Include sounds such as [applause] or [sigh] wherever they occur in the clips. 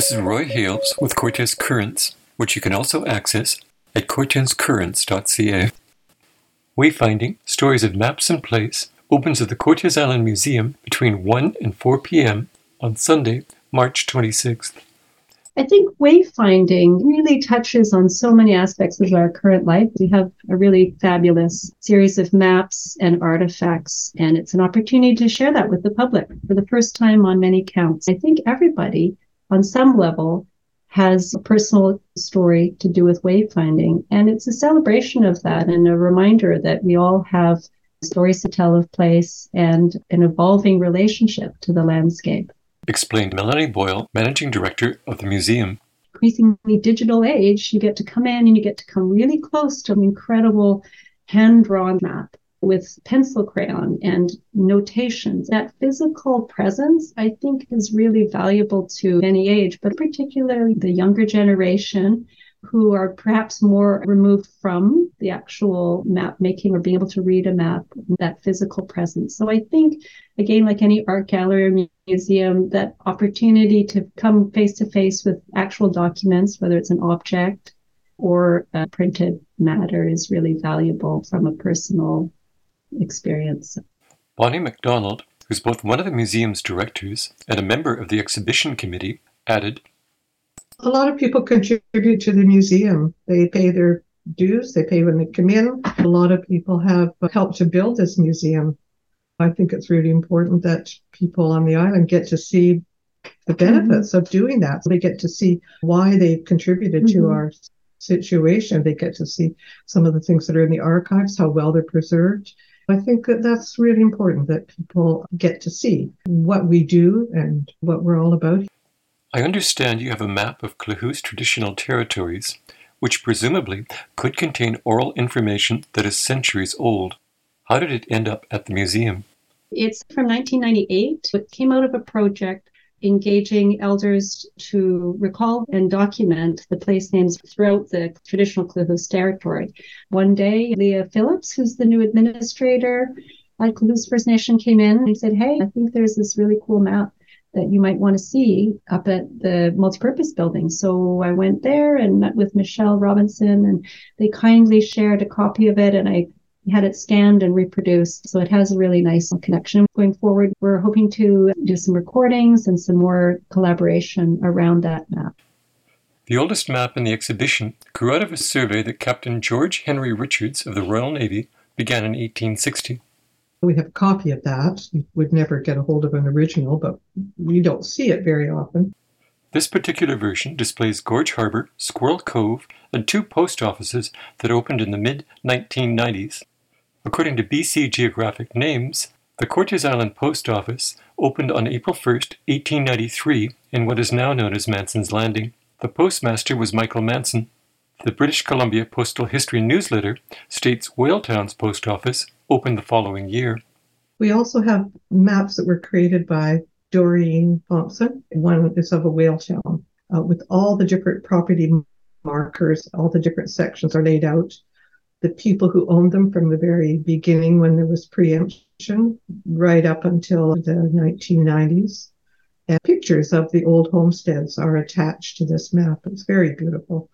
This is Roy Hales with Cortes Currents, which you can also access at cortescurrents.ca. Wayfinding Stories of Maps and Place opens at the Cortes Island Museum between 1 and 4 p.m. on Sunday, March 26th. I think wayfinding really touches on so many aspects of our current life. We have a really fabulous series of maps and artifacts, and it's an opportunity to share that with the public for the first time on many counts. I think everybody, on some level, has a personal story to do with wayfinding, and it's a celebration of that and a reminder that we all have stories to tell of place and an evolving relationship to the landscape. Explained Melanie Boyle, Managing Director of the museum. Increasingly digital age, you get to come in and you get to come really close to an incredible hand drawn map with pencil crayon and notations. That physical presence, I think, is really valuable to any age, but particularly the younger generation who are perhaps more removed from the actual map making or being able to read a map, that physical presence. So I think, again, like any art gallery or museum, that opportunity to come face to face with actual documents, whether it's an object or a printed matter, is really valuable from a personal experience. Bonnie MacDonald, who's both one of the museum's directors and a member of the exhibition committee, added a lot of people contribute to the museum. They pay their dues, they pay when they come in. A lot of people have helped to build this museum. I think it's really important that people on the island get to see the benefits mm-hmm. of doing that. So they get to see why they've contributed mm-hmm. to our situation. They get to see some of the things that are in the archives, how well they're preserved. I think that that's really important that people get to see what we do and what we're all about. I understand you have a map of Klahoose traditional territories, which presumably could contain oral information that is centuries old. How did it end up at the museum? It's from 1998. It came out of a project engaging elders to recall and document the place names throughout the traditional Klahoose territory. One day, Leah Phillips, who's the new administrator at Klahoose First Nation, came in and said, Hey, I think there's this really cool map that you might want to see up at the multipurpose building. So I went there and met with Michelle Robinson, and they kindly shared a copy of it, and I had it scanned and reproduced. So it has a really nice connection. Going forward, we're hoping to do some recordings and some more collaboration around that map. The oldest map in the exhibition grew out of a survey that Captain George Henry Richards of the Royal Navy began in 1860. We have a copy of that. We would never get a hold of an original, but we don't see it very often. This particular version displays Gorge Harbor, Squirrel Cove, and two post offices that opened in the mid 1990s. According to BC Geographic Names, the Cortes Island Post Office opened on April 1, 1893, in what is now known as Manson's Landing. The postmaster was Michael Manson. The British Columbia Postal History newsletter states Whaletown's post office opened the following year. We also have maps that were created by Doreen Thompson. One is of a Whaletown uh, with all the different property markers, all the different sections are laid out. The people who owned them from the very beginning when there was preemption, right up until the 1990s. And pictures of the old homesteads are attached to this map. It's very beautiful.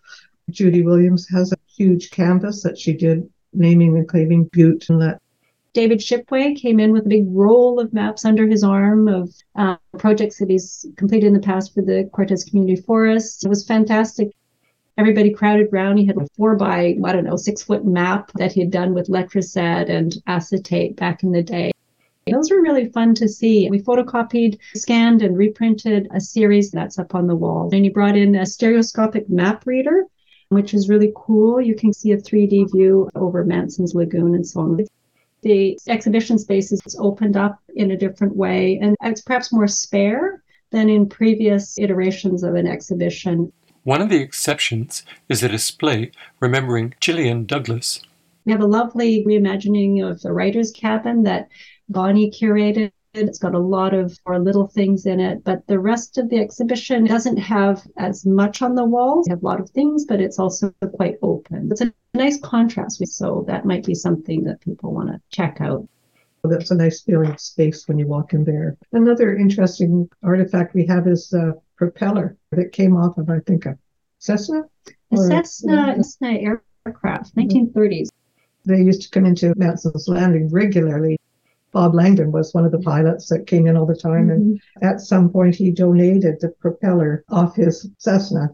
Judy Williams has a huge canvas that she did naming and claiming Bute Inlet David Shipway came in with a big roll of maps under his arm of uh, projects that he's completed in the past for the Cortes Community Forest. It was fantastic. Everybody crowded around. He had a four by, I don't know, six foot map that he had done with letraset and acetate back in the day. Those were really fun to see. We photocopied, scanned, and reprinted a series that's up on the wall. And he brought in a stereoscopic map reader, which is really cool. You can see a 3D view over Manson's Lagoon and so on the exhibition space is opened up in a different way and it's perhaps more spare than in previous iterations of an exhibition. One of the exceptions is a display remembering Gillian Douglas. We have a lovely reimagining of the writer's cabin that Bonnie curated it's got a lot of more little things in it, but the rest of the exhibition doesn't have as much on the walls. We have a lot of things, but it's also quite open. It's a nice contrast. So that might be something that people want to check out. That's a nice feeling of space when you walk in there. Another interesting artifact we have is uh, propeller that came off of, I think, a Cessna. A Cessna, Cessna aircraft, 1930s. They used to come into Manson's Landing regularly. Bob Langdon was one of the pilots that came in all the time. Mm-hmm. And at some point, he donated the propeller off his Cessna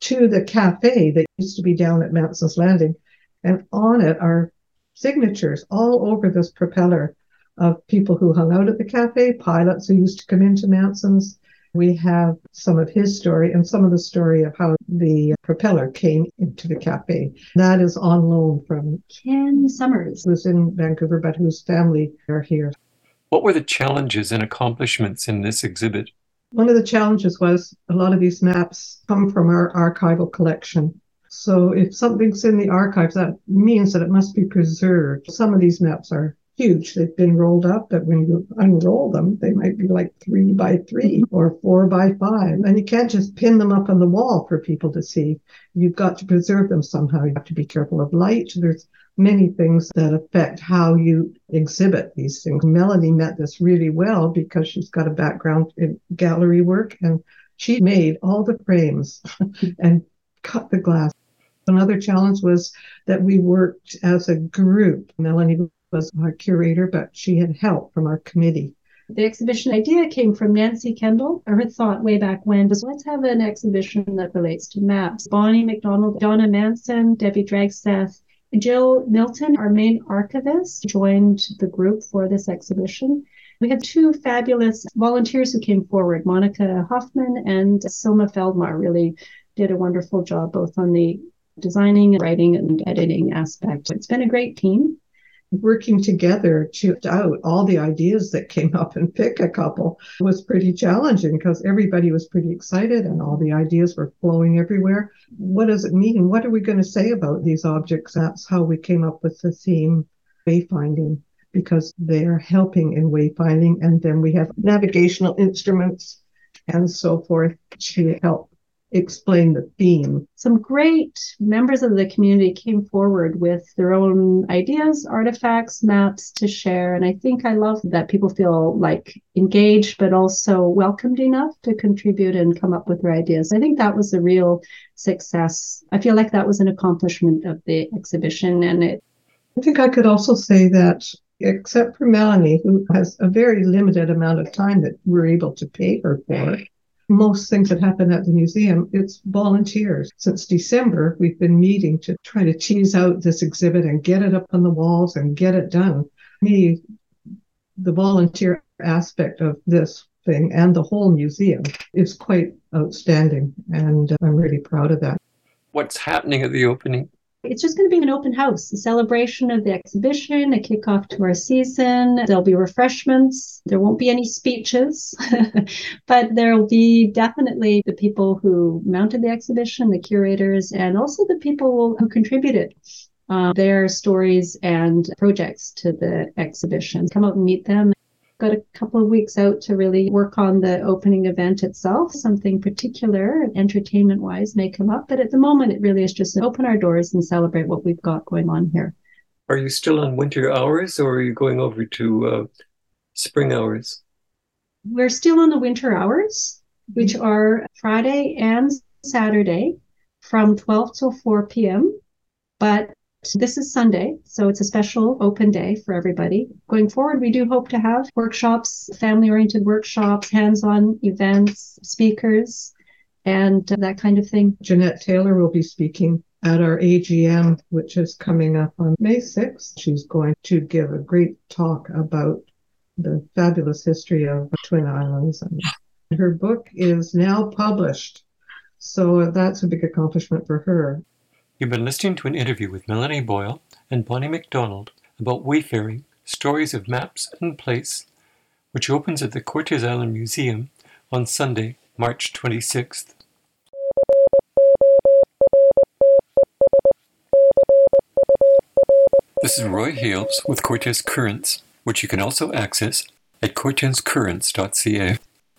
to the cafe that used to be down at Manson's Landing. And on it are signatures all over this propeller of people who hung out at the cafe, pilots who used to come into Manson's. We have some of his story and some of the story of how the propeller came into the cafe. That is on loan from Ken Summers, who's in Vancouver, but whose family are here. What were the challenges and accomplishments in this exhibit? One of the challenges was a lot of these maps come from our archival collection. So if something's in the archives, that means that it must be preserved. Some of these maps are huge. They've been rolled up that when you unroll them, they might be like three by three mm-hmm. or four by five. And you can't just pin them up on the wall for people to see. You've got to preserve them somehow. You have to be careful of light. There's many things that affect how you exhibit these things. Melanie met this really well because she's got a background in gallery work and she made all the frames [laughs] and cut the glass. Another challenge was that we worked as a group. Melanie was our curator, but she had help from our committee. The exhibition idea came from Nancy Kendall. Her thought way back when was let's have an exhibition that relates to maps. Bonnie McDonald, Donna Manson, Debbie Dragsteth, Jill Milton, our main archivist, joined the group for this exhibition. We had two fabulous volunteers who came forward. Monica Hoffman and Silma Feldmar really did a wonderful job both on the designing, writing, and editing aspect. It's been a great team working together to out all the ideas that came up and pick a couple was pretty challenging because everybody was pretty excited and all the ideas were flowing everywhere. What does it mean? What are we going to say about these objects? That's how we came up with the theme wayfinding because they're helping in wayfinding. And then we have navigational instruments and so forth to help explain the theme. Some great members of the community came forward with their own ideas, artifacts, maps to share. And I think I love that people feel like engaged, but also welcomed enough to contribute and come up with their ideas. I think that was a real success. I feel like that was an accomplishment of the exhibition. And it I think I could also say that except for Melanie, who has a very limited amount of time that we're able to pay her for, most things that happen at the museum, it's volunteers. Since December, we've been meeting to try to tease out this exhibit and get it up on the walls and get it done. Me, the volunteer aspect of this thing and the whole museum is quite outstanding. And I'm really proud of that. What's happening at the opening? It's just going to be an open house, a celebration of the exhibition, a kickoff to our season. There'll be refreshments. There won't be any speeches, [laughs] but there'll be definitely the people who mounted the exhibition, the curators, and also the people who contributed. Uh, their stories and projects to the exhibition. Come out and meet them got a couple of weeks out to really work on the opening event itself. Something particular, entertainment wise, may come up. But at the moment, it really is just open our doors and celebrate what we've got going on here. Are you still on winter hours or are you going over to uh, spring hours? We're still on the winter hours, which are Friday and Saturday from 12 till 4 p.m. But this is Sunday, so it's a special open day for everybody. Going forward, we do hope to have workshops, family oriented workshops, hands on events, speakers, and uh, that kind of thing. Jeanette Taylor will be speaking at our AGM, which is coming up on May 6th. She's going to give a great talk about the fabulous history of Twin Islands. And her book is now published. So that's a big accomplishment for her. You've been listening to an interview with Melanie Boyle and Bonnie McDonald about wayfaring, stories of maps and place, which opens at the Cortes Island Museum on Sunday, March 26th. This is Roy Hales with Cortes Currents, which you can also access at cortescurrents.ca.